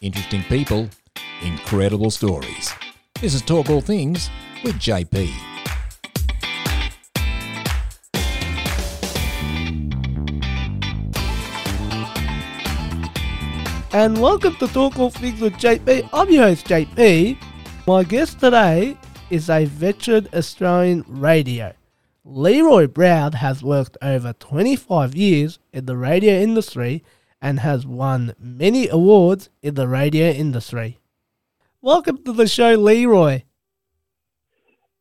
Interesting people, incredible stories. This is Talk All Things with JP. and welcome to Talk All Things with JP. I'm your host, JP. My guest today is a veteran Australian radio. Leroy Brown has worked over 25 years in the radio industry and has won many awards in the radio industry. Welcome to the show, Leroy.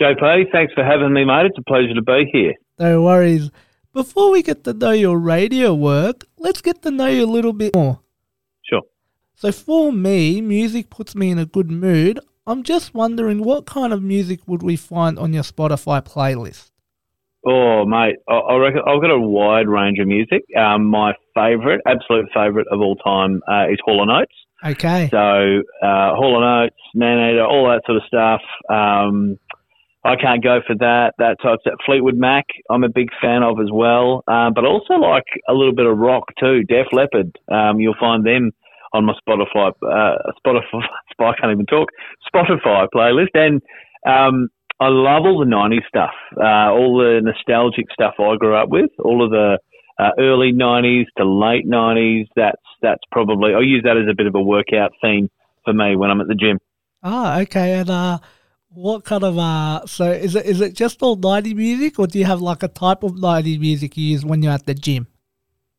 JP, thanks for having me, mate. It's a pleasure to be here. No worries. Before we get to know your radio work, let's get to know you a little bit more. Sure. So for me, music puts me in a good mood. I'm just wondering what kind of music would we find on your Spotify playlist? Oh, mate, I, I reckon I've got a wide range of music. Um, my favourite, absolute favourite of all time, uh, is Hall and Oates. Okay. So uh, Hall and Oates, Man Eater, all that sort of stuff. Um, I can't go for that. That type of Fleetwood Mac, I'm a big fan of as well. Uh, but also like a little bit of rock too. Def Leppard, um, you'll find them on my Spotify, uh, Spotify, I can't even talk, Spotify playlist. And um, I love all the 90s stuff, uh, all the nostalgic stuff I grew up with, all of the uh, early 90s to late 90s. That's, that's probably, I use that as a bit of a workout theme for me when I'm at the gym. Ah, okay. And uh, what kind of uh? So is it is it just all 90 music, or do you have like a type of 90 music you use when you're at the gym?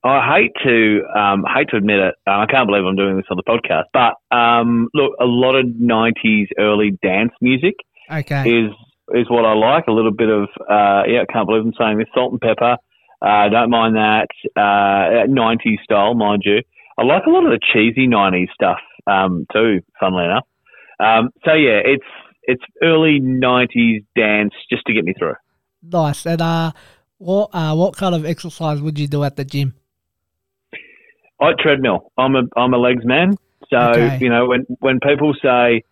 I hate to um, hate to admit it. I can't believe I'm doing this on the podcast. But um, look, a lot of '90s early dance music Okay. is is what I like. A little bit of uh, yeah, I can't believe I'm saying this. Salt-N-Pepa. Uh, don't mind that. Uh, '90s style, mind you. I like a lot of the cheesy '90s stuff um, too. Funnily enough. Um, so yeah, it's it's early '90s dance just to get me through. Nice. And uh, what uh, what kind of exercise would you do at the gym? I treadmill. I'm a I'm a legs man. So Okay. you know when when people say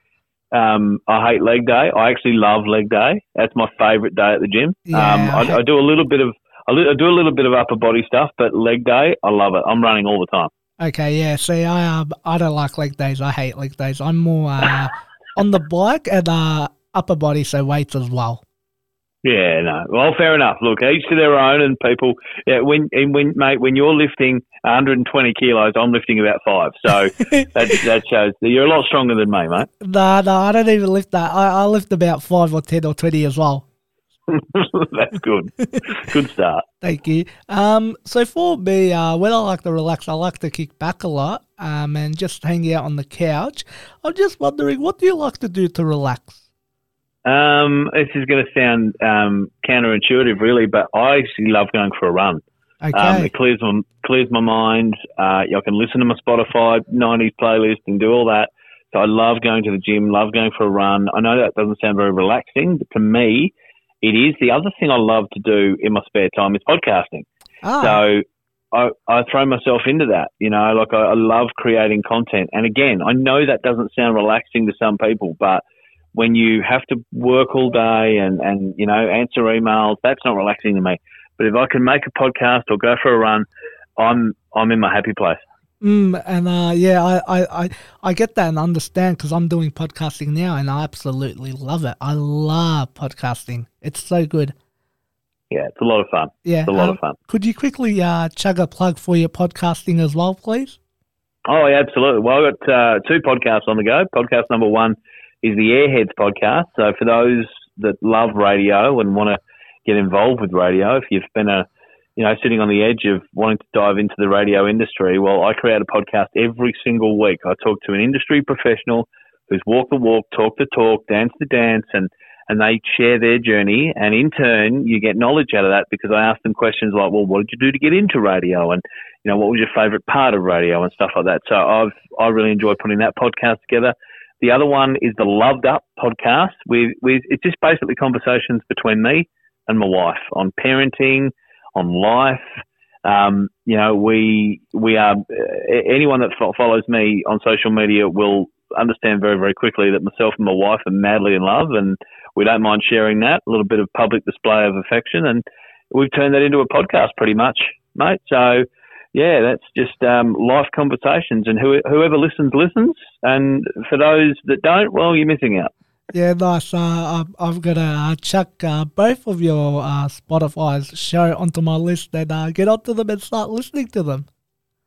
um, I hate leg day, I actually love leg day. That's my favourite day at the gym. Yeah, um, I I, do a little bit of I, li- I do a little bit of upper body stuff, but leg day, I love it. I'm running all the time. Okay, yeah. See, I um, I don't like leg days. I hate leg days. I'm more uh, on the bike and uh, upper body, so weights as well. Yeah, no. Well, fair enough. Look, each to their own, and people. Yeah, when and when mate, when you're lifting 120 kilos, I'm lifting about five. So that that shows that you're a lot stronger than me, mate. No, no, I don't even lift that. I, I lift about five or ten or twenty as well. That's good. Good start. Thank you. Um, so for me, uh, when I like to relax, I like to kick back a lot, um, and just hang out on the couch. I'm just wondering, what do you like to do to relax? Um, this is going to sound um, counterintuitive, really, but I actually love going for a run. Okay. Um, it clears my clears my mind. Uh, I can listen to my Spotify '90s playlist and do all that. So I love going to the gym. Love going for a run. I know that doesn't sound very relaxing, but to me, it is. The other thing I love to do in my spare time is podcasting. ah, So I, I throw myself into that. You know, like I, I love creating content. And again, I know that doesn't sound relaxing to some people, but when you have to work all day and, and you know, answer emails, that's not relaxing to me. But if I can make a podcast or go for a run, I'm I'm in my happy place. mm, and uh, yeah, I, I, I, I get that and understand because I'm doing podcasting now, and I absolutely love it. I love podcasting. It's so good. Yeah, it's a lot of fun. Yeah. It's a lot um, of fun. Could you quickly uh, chug a plug for your podcasting as well, please? Oh, yeah, absolutely. Well, I've got uh, two podcasts on the go. Podcast number one is the Airheads podcast. So for those that love radio and want to get involved with radio, if you've been a you know sitting on the edge of wanting to dive into the radio industry, well, I create a podcast every single week. I talk to an industry professional who's walked the walk, talk the talk, dance the dance, and and they share their journey. And in turn, you get knowledge out of that because I ask them questions like, well, what did you do to get into radio? And you know, what was your favourite part of radio and stuff like that. So I've I really enjoy putting that podcast together. The other one is the Loved Up podcast. It's just basically conversations between me and my wife on parenting, on life. Um, you know, we we are anyone that fo- follows me on social media will understand very very quickly that myself and my wife are madly in love, and we don't mind sharing that a little bit of public display of affection, and we've turned that into a podcast pretty much, mate. So yeah, that's just um, life conversations, and who, whoever listens listens, and for those that don't, well, you're missing out. Yeah, nice. Uh, I'm, I'm gonna uh, chuck uh, both of your uh, Spotify's show onto my list and uh, get onto them and start listening to them.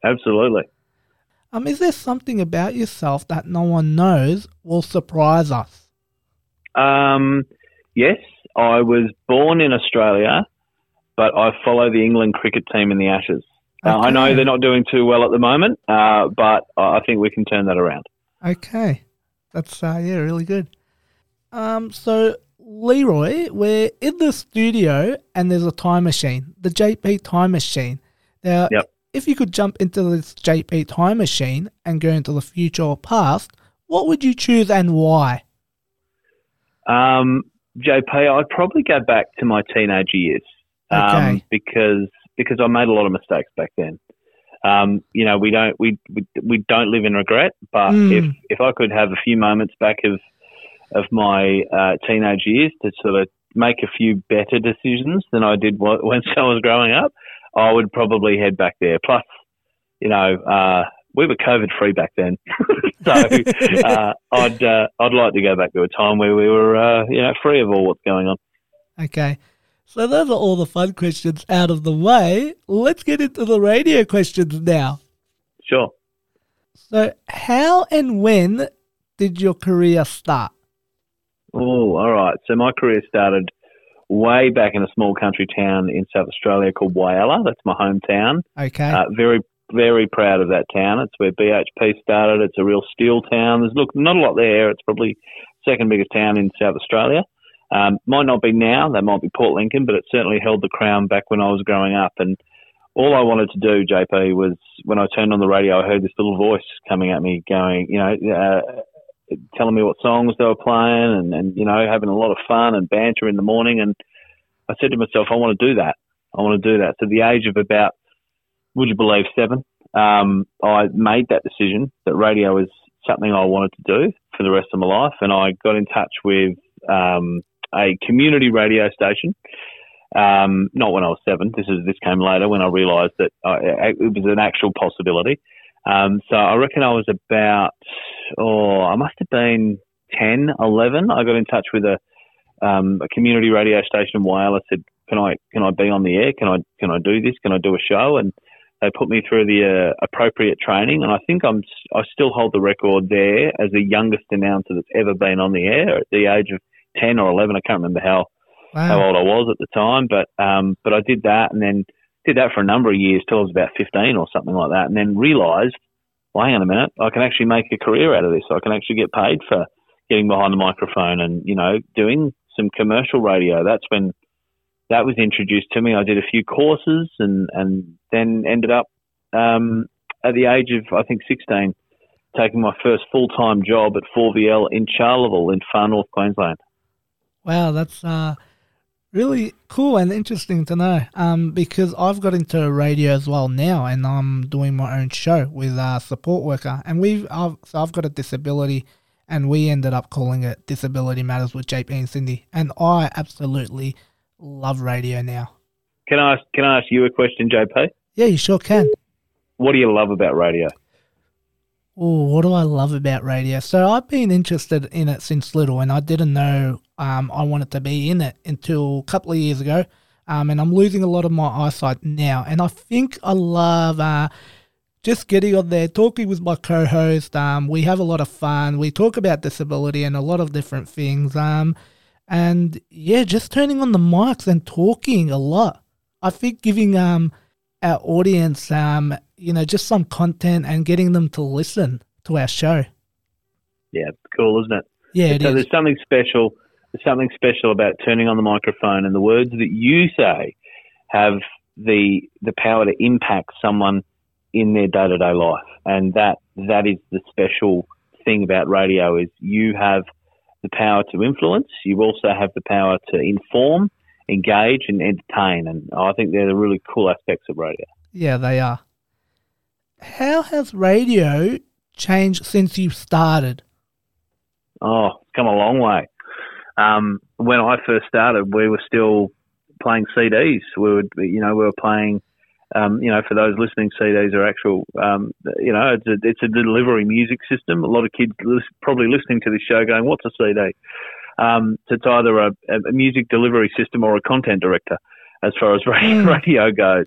Absolutely. Um, is there something about yourself that no one knows will surprise us? Um, yes, I was born in Australia, but I follow the England cricket team in the Ashes. Uh, I know they're not doing too well at the moment, uh, but I think we can turn that around. Okay, that's uh, yeah, really good. Um, so Leroy, we're in the studio and there's a time machine, the JP time machine. Now, Yep. if you could jump into this JP time machine and go into the future or past, what would you choose and why? Um, JP, I'd probably go back to my teenage years um, because because I made a lot of mistakes back then. Um, you know, we don't we, we we don't live in regret, but Mm. if if I could have a few moments back of of my uh, teenage years to sort of make a few better decisions than I did when I was growing up, I would probably head back there. Plus, you know, uh, we were COVID free back then, so uh, I'd uh, I'd like to go back to a time where we were uh, you know free of all what's going on. Okay. So those are all the fun questions out of the way. Let's get into the radio questions now. Sure. So, how and when did your career start? Oh, all right. So my career started way back in a small country town in South Australia called Whyalla. That's my hometown. Okay. Uh, very, very proud of that town. It's where BHP started. It's a real steel town. There's look not a lot there. It's probably second biggest town in South Australia. Um, might not be now. That might be Port Lincoln, but it certainly held the crown back when I was growing up. And all I wanted to do, JP, was when I turned on the radio, I heard this little voice coming at me, going, you know, uh, telling me what songs they were playing, and, and you know, having a lot of fun and banter in the morning. And I said to myself, I want to do that. I want to do that. So, the age of about would you believe seven? Um, I made that decision that radio is something I wanted to do for the rest of my life, and I got in touch with um, a community radio station. Um, not when I was seven. This is this came later when I realised that I, it was an actual possibility. Um, so I reckon I was about oh I must have been 10, 11. I got in touch with a um, a community radio station in Whyalla. I said, "Can I can I be on the air? Can I can I do this? Can I do a show?" And they put me through the uh, appropriate training, and I think I'm I still hold the record there as the youngest announcer that's ever been on the air at the age of ten or eleven. I can't remember how how old I was at the time, but um, but I did that, and then did that for a number of years till I was about fifteen or something like that, and then realised, well, hang on a minute, I can actually make a career out of this. I can actually get paid for getting behind the microphone and you know doing some commercial radio. That's when that was introduced to me. I did a few courses and and then ended up um, at the age of I think sixteen taking my first full time job at 4VL in Charleville in far north Queensland. Wow, that's uh, really cool and interesting to know. Um, because I've got into radio as well now, and I'm doing my own show with a support worker, and we've I've, so I've got a disability, and we ended up calling it Disability Matters with JP and Cindy, and I absolutely love radio now. Can I ask, can I ask you a question, JP? Yeah, you sure can. What do you love about radio? Oh, what do I love about radio? So I've been interested in it since little, and I didn't know um, I wanted to be in it until a couple of years ago. Um, and I'm losing a lot of my eyesight now, and I think I love uh, just getting on there, talking with my co-host. Um, we have a lot of fun. We talk about disability and a lot of different things. Um, and yeah, just turning on the mics and talking a lot. I think giving um our audience um you know just some content and getting them to listen to our show. Yeah, cool, isn't it? Yeah, it so is. there's something special. There's something special about turning on the microphone and the words that you say have the the power to impact someone in their day to day life, and that that is the special thing about radio is you have the power to influence. You also have the power to inform, engage, and entertain. And I think they're the really cool aspects of radio. Yeah, they are. How has radio changed since you started? Oh, it's come a long way. Um, when I first started, we were still playing CDs. We would, you know, we were playing Um, you know, for those listening, CDs are actual. Um, you know, it's a, it's a delivery music system. A lot of kids probably listening to this show going, "What's a CD?" Um, so it's either a, a, music delivery system or a content director, as far as radio, mm. radio goes.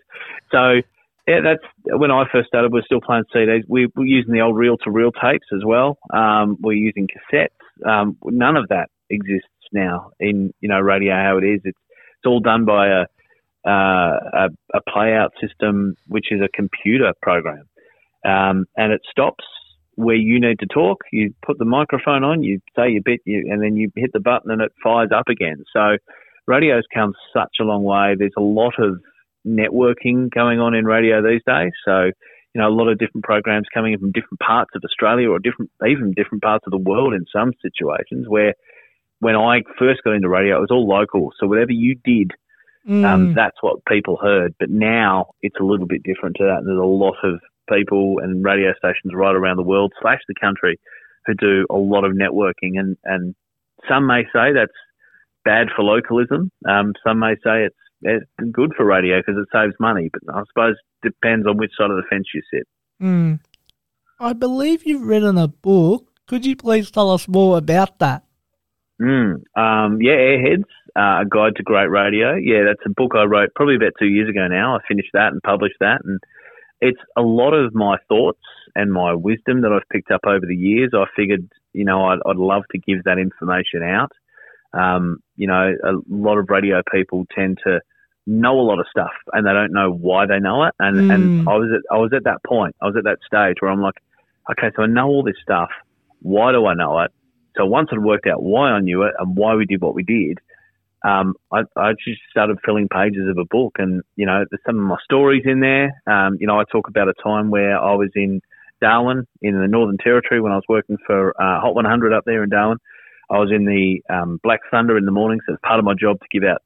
So yeah, that's when I first started. We are still playing CDs. We were using the old reel-to-reel tapes as well. Um, we're using cassettes. Um, none of that exists now in you know radio how it is. It's it's all done by a uh, a, a playout system, which is a computer program, um, and it stops where you need to talk. You put the microphone on, you say your bit, you, and then you hit the button, and it fires up again. So radio's come such a long way. There's a lot of networking going on in radio these days. So you know, a lot of different programs coming in from different parts of Australia or different, even different parts of the world in some situations where when I first got into radio, it was all local. So whatever you did, um, mm. um, that's what people heard. But now it's a little bit different to that. And there's a lot of people and radio stations right around the world slash the country who do a lot of networking. And, and some may say that's bad for localism. Um, some may say it's, it's good for radio because it saves money. But I suppose it depends on which side of the fence you sit. Mm. I believe you've written a book. Could you please tell us more about that? Mm, um, yeah, Airheads, uh, A Guide to Great Radio. Yeah, that's a book I wrote probably about two years ago now. I finished that and published that. And it's a lot of my thoughts and my wisdom that I've picked up over the years. I figured, you know, I'd, I'd love to give that information out. Um, you know, a lot of radio people tend to know a lot of stuff and they don't know why they know it. And, mm. and I was at, I was at that point, I was at that stage where I'm like, okay, so I know all this stuff. Why do I know it? So once I'd worked out why I knew it and why we did what we did, um, I, I, just started filling pages of a book. And, you know, there's some of my stories in there. Um, you know, I talk about a time where I was in Darwin in the Northern Territory when I was working for uh, Hot 100 up there in Darwin. I was in the um, Black Thunder in the morning, so it's part of my job to give out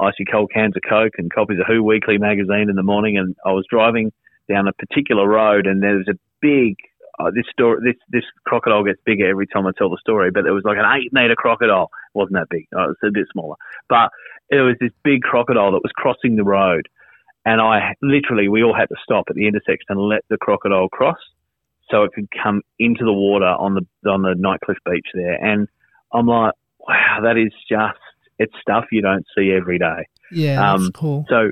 icy cold cans of Coke and copies of Who Weekly magazine in the morning. And I was driving down a particular road, and there was a big uh, this story, this this crocodile gets bigger every time I tell the story. But it was like an eight meter crocodile. Wasn't that big. Uh, it was a bit smaller. But it was this big crocodile that was crossing the road, and I literally we all had to stop at the intersection and let the crocodile cross, so it could come into the water on the on the Nightcliff beach there. And I'm like, wow, that is just it's stuff you don't see every day. Yeah, um, that's cool. So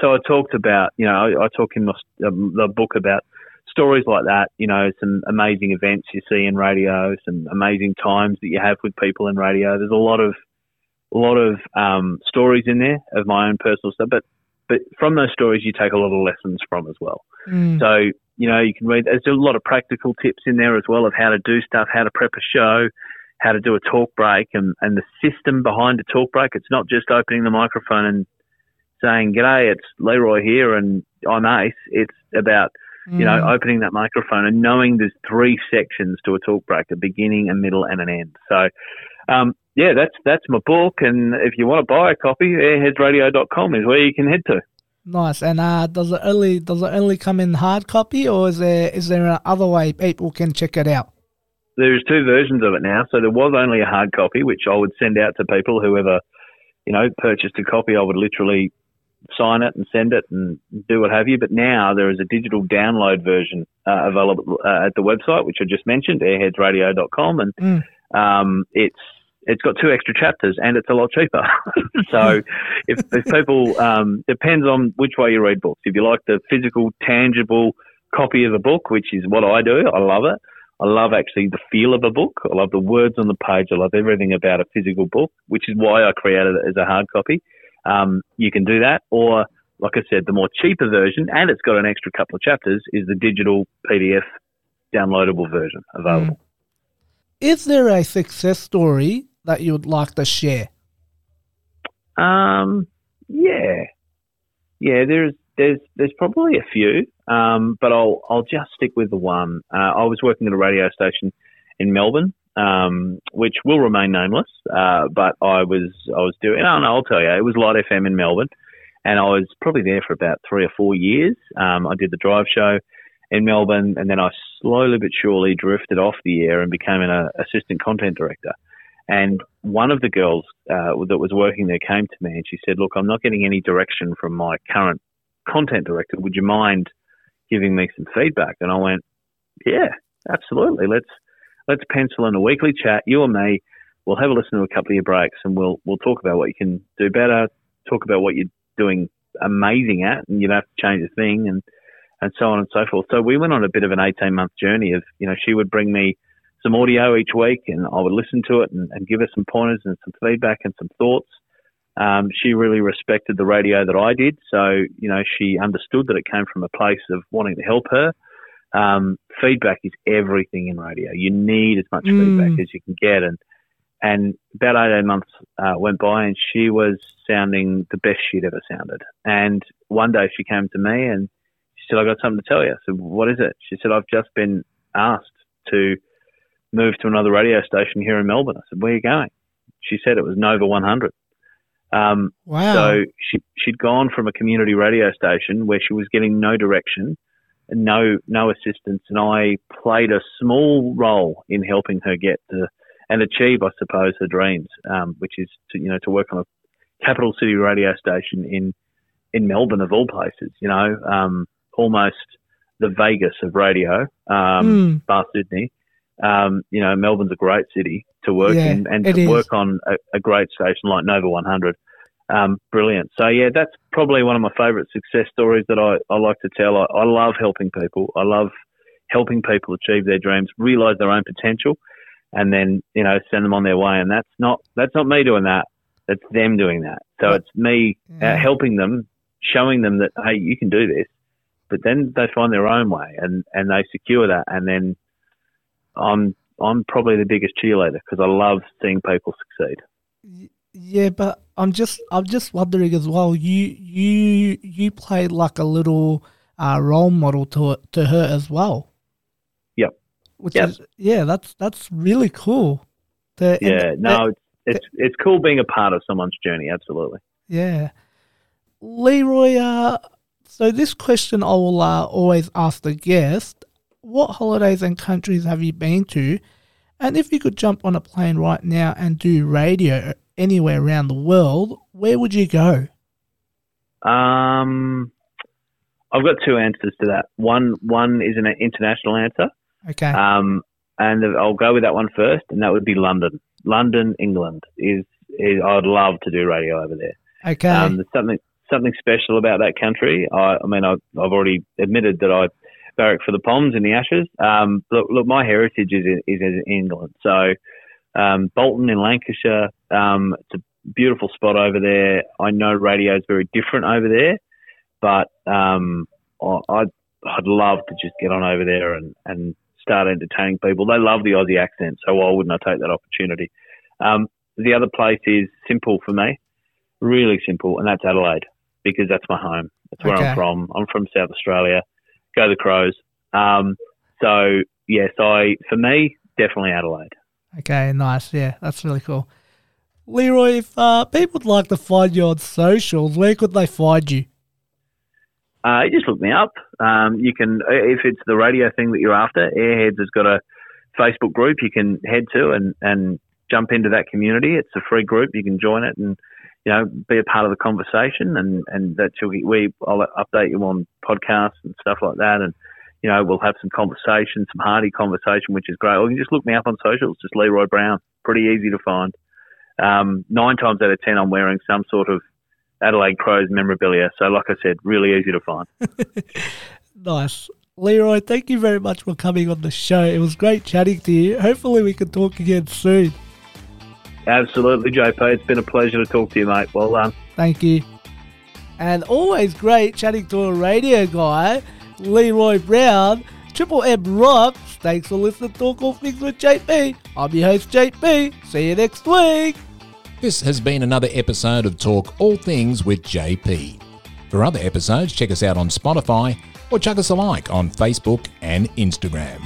so I talked about, you know, I, I talk in the, um, the book about stories like that, you know, some amazing events you see in radio, some amazing times that you have with people in radio. There's a lot of a lot of um, stories in there of my own personal stuff, but but from those stories you take a lot of lessons from as well. Mm. So you know you can read. There's a lot of practical tips in there as well of how to do stuff, how to prep a show, how to do a talk break, and and the system behind a talk break. It's not just opening the microphone and saying "G'day, it's Leroy here," and I'm Ace. It's about you know, mm. opening that microphone and knowing there's three sections to a talk break, a beginning, a middle, and an end. So, um, yeah, that's that's my book. And if you want to buy a copy, airheadsradio.com is where you can head to. Nice. And uh, does it only does it only come in hard copy, or is there is there another way people can check it out? There's two versions of it now. So there was only a hard copy, which I would send out to people whoever, you know, purchased a copy. I would literally sign it and send it and do what have you. But now there is a digital download version uh, available uh, at the website, which I just mentioned, airheadsradio.com, and mm. um, it's it's got two extra chapters and it's a lot cheaper. so if, if people um, depends on which way you read books. If you like the physical, tangible copy of a book, which is what I do, I love it. I love actually the feel of a book. I love the words on the page. I love everything about a physical book, which is why I created it as a hard copy um, you can do that. Or, like I said, the more cheaper version, and it's got an extra couple of chapters, is the digital PDF downloadable version available. Mm. Is there a success story that you would like to share? Um, yeah, yeah. There's there's there's probably a few, um, but I'll I'll just stick with the one. Uh, I was working at a radio station in Melbourne um, which will remain nameless. Uh, but I was I was doing. Oh no, I'll tell you, it was Light FM in Melbourne, and I was probably there for about three or four years. Um, I did the drive show in Melbourne, and then I slowly but surely drifted off the air and became an uh, assistant content director. And one of the girls uh, that was working there came to me and she said, "Look, I'm not getting any direction from my current content director. Would you mind giving me some feedback?" And I went, "Yeah, absolutely. Let's let's pencil in a weekly chat. You and me. We'll have a listen to a couple of your breaks, and we'll we'll talk about what you can do better. Talk about what you're doing amazing at, and you don't have to change a thing, and and so on and so forth. So we went on a bit of an 18 month journey of, you know, she would bring me some audio each week and I would listen to it and, and give her some pointers and some feedback and some thoughts. Um, she really respected the radio that I did. So, you know, she understood that it came from a place of wanting to help her. Um, feedback is everything in radio. You need as much mm. feedback as you can get. And, and about 18 months uh, went by and she was sounding the best she'd ever sounded. And one day she came to me and she said, I got something to tell you. I said, what is it? She said, I've just been asked to move to another radio station here in Melbourne. I said, where are you going? She said it was Nova 100. Um, wow. So she, she'd gone from a community radio station where she was getting no direction no, no assistance. And I played a small role in helping her get to and achieve, I suppose, her dreams, um, which is to, you know, to work on a capital city radio station in, in Melbourne of all places, you know, um, almost the Vegas of radio, um, mm. bar Sydney. Um, you know, Melbourne's a great city to work yeah, in and to is. work on a, a, great station like Nova 100. Um, brilliant. So yeah, that's probably one of my favourite success stories that I, I like to tell. I, I love helping people. I love helping people achieve their dreams, realise their own potential, and then you know send them on their way. And that's not that's not me doing that. That's them doing that. So it's me uh, helping them, showing them that hey, you can do this. But then they find their own way and and they secure that, and then I'm I'm probably the biggest cheerleader because I love seeing people succeed. Yeah, but I'm just I'm just wondering as well. You you you played like a little uh, role model to to her as well. Yep. Which yep. is yeah, that's that's really cool. To, yeah, and, no, it's it's it's cool being a part of someone's journey. Absolutely. Yeah, Leroy. Uh, so this question I will uh, always ask the guest: what holidays and countries have you been to? And if you could jump on a plane right now and do radio anywhere around the world, where would you go? Um, I've got two answers to that. One one is an international answer. Okay. Um, and I'll go with that one first, and that would be London. London, England is, is I'd love to do radio over there. Okay. Um, there's something something special about that country. I, I mean, I, I've already admitted that I barrack for the Poms and the Ashes. Um, look, look, my heritage is in, is in England. So um, Bolton in Lancashire, um, it's a beautiful spot over there. I know radio is very different over there, but um, I'd, I'd love to just get on over there and, and start entertaining people. They love the Aussie accent, so why wouldn't I take that opportunity? Um, the other place is simple for me, really simple, and that's Adelaide because that's my home. That's where okay. I'm from. I'm from South Australia go the Crows. Um, so yes, I for me definitely Adelaide. Okay, nice. Yeah, that's really cool. Leroy, if uh, people would like to find you on socials, where could they find you? Uh, you just look me up. Um, you can, if it's the radio thing that you're after, Airheads has got a Facebook group you can head to and, and jump into that community. It's a free group. You can join it and you know, be a part of the conversation, and and that we I'll update you on podcasts and stuff like that, and you know we'll have some conversation, some hearty conversation, which is great. Or you can just look me up on socials, just Leroy Brown, pretty easy to find. Um, nine times out of ten, I'm wearing some sort of Adelaide Crows memorabilia, so like I said, really easy to find. nice. Leroy, thank you very much for coming on the show. It was great chatting to you. Hopefully, we can talk again soon. Absolutely, JP. It's been a pleasure to talk to you, mate. Well done. Thank you. And always great chatting to a radio guy, Leroy Brown. Triple M rocks. Thanks for listening to Talk All Things with JP. I'm your host, JP. See you next week. This has been another episode of Talk All Things with JP. For other episodes, check us out on Spotify or chuck us a like on Facebook and Instagram.